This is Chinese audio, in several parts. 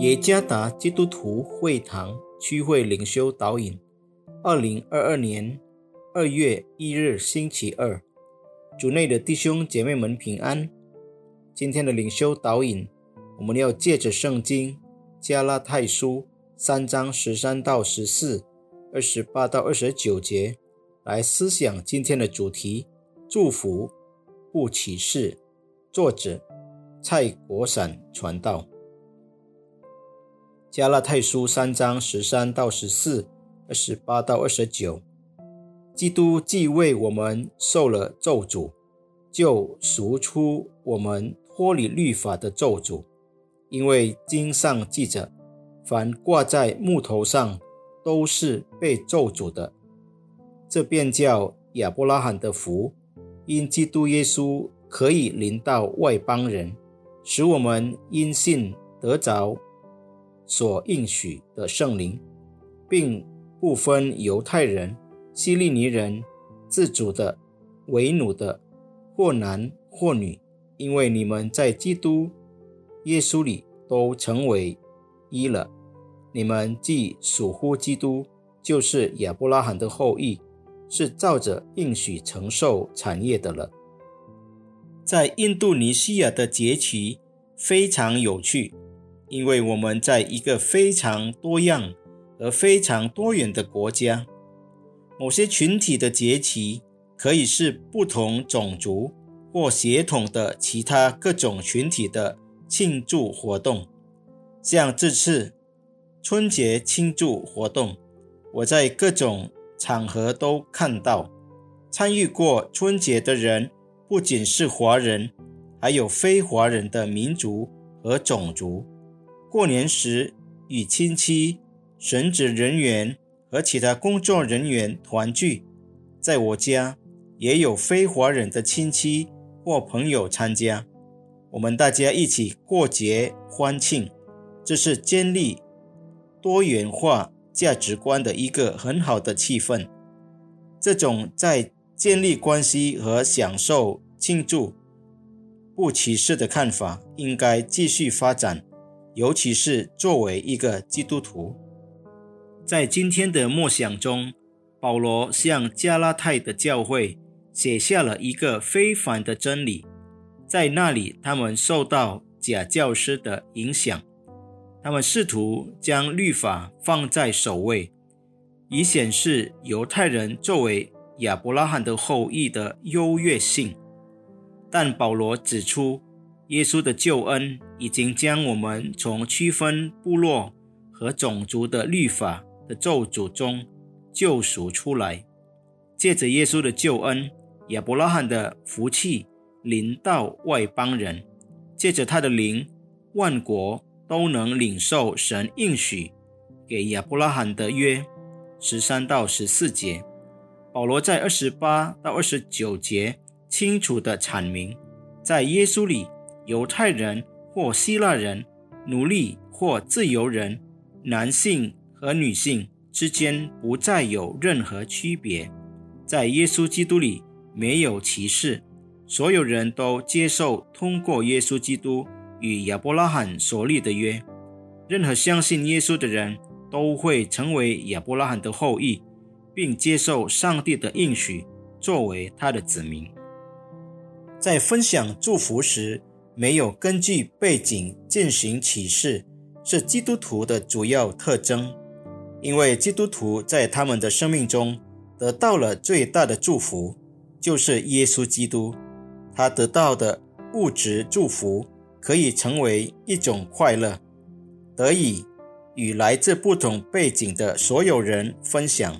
耶加达基督徒会堂区会领袖导引，二零二二年二月一日星期二，主内的弟兄姐妹们平安。今天的领袖导引，我们要借着圣经加拉太书三章十三到十四、二十八到二十九节来思想今天的主题：祝福不启示。作者蔡国闪传道。加拉太书三章十三到十四、二十八到二十九，基督既为我们受了咒诅，就赎出我们脱离律法的咒诅。因为经上记着，凡挂在木头上都是被咒诅的。这便叫亚伯拉罕的福，因基督耶稣可以临到外邦人，使我们因信得着。所应许的圣灵，并不分犹太人、希利尼人、自主的、为奴的，或男或女，因为你们在基督耶稣里都成为一了。你们既属乎基督，就是亚伯拉罕的后裔，是照着应许承受产业的了。在印度尼西亚的节期非常有趣。因为我们在一个非常多样和非常多元的国家，某些群体的节气可以是不同种族或血统的其他各种群体的庆祝活动。像这次春节庆祝活动，我在各种场合都看到，参与过春节的人不仅是华人，还有非华人的民族和种族。过年时，与亲戚、神职人员和其他工作人员团聚。在我家，也有非华人的亲戚或朋友参加。我们大家一起过节欢庆，这是建立多元化价值观的一个很好的气氛。这种在建立关系和享受庆祝不歧视的看法，应该继续发展。尤其是作为一个基督徒，在今天的默想中，保罗向加拉太的教会写下了一个非凡的真理。在那里，他们受到假教师的影响，他们试图将律法放在首位，以显示犹太人作为亚伯拉罕的后裔的优越性。但保罗指出。耶稣的救恩已经将我们从区分部落和种族的律法的咒诅中救赎出来。借着耶稣的救恩，亚伯拉罕的福气临到外邦人；借着他的灵，万国都能领受神应许给亚伯拉罕的约。十三到十四节，保罗在二十八到二十九节清楚地阐明，在耶稣里。犹太人或希腊人，奴隶或自由人，男性和女性之间不再有任何区别。在耶稣基督里没有歧视，所有人都接受通过耶稣基督与亚伯拉罕所立的约。任何相信耶稣的人都会成为亚伯拉罕的后裔，并接受上帝的应许作为他的子民。在分享祝福时。没有根据背景进行启示，是基督徒的主要特征。因为基督徒在他们的生命中得到了最大的祝福，就是耶稣基督。他得到的物质祝福可以成为一种快乐，得以与来自不同背景的所有人分享。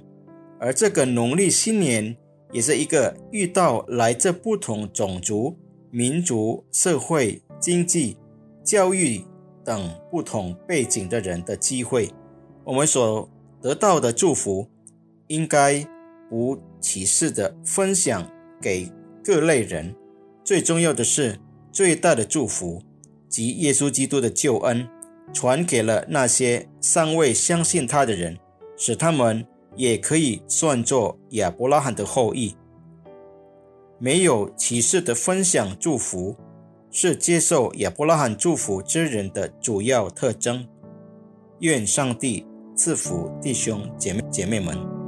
而这个农历新年也是一个遇到来自不同种族。民族、社会、经济、教育等不同背景的人的机会，我们所得到的祝福，应该不歧视的分享给各类人。最重要的是，最大的祝福及耶稣基督的救恩，传给了那些尚未相信他的人，使他们也可以算作亚伯拉罕的后裔。没有歧视的分享祝福，是接受亚伯拉罕祝福之人的主要特征。愿上帝赐福弟兄姐妹姐妹们。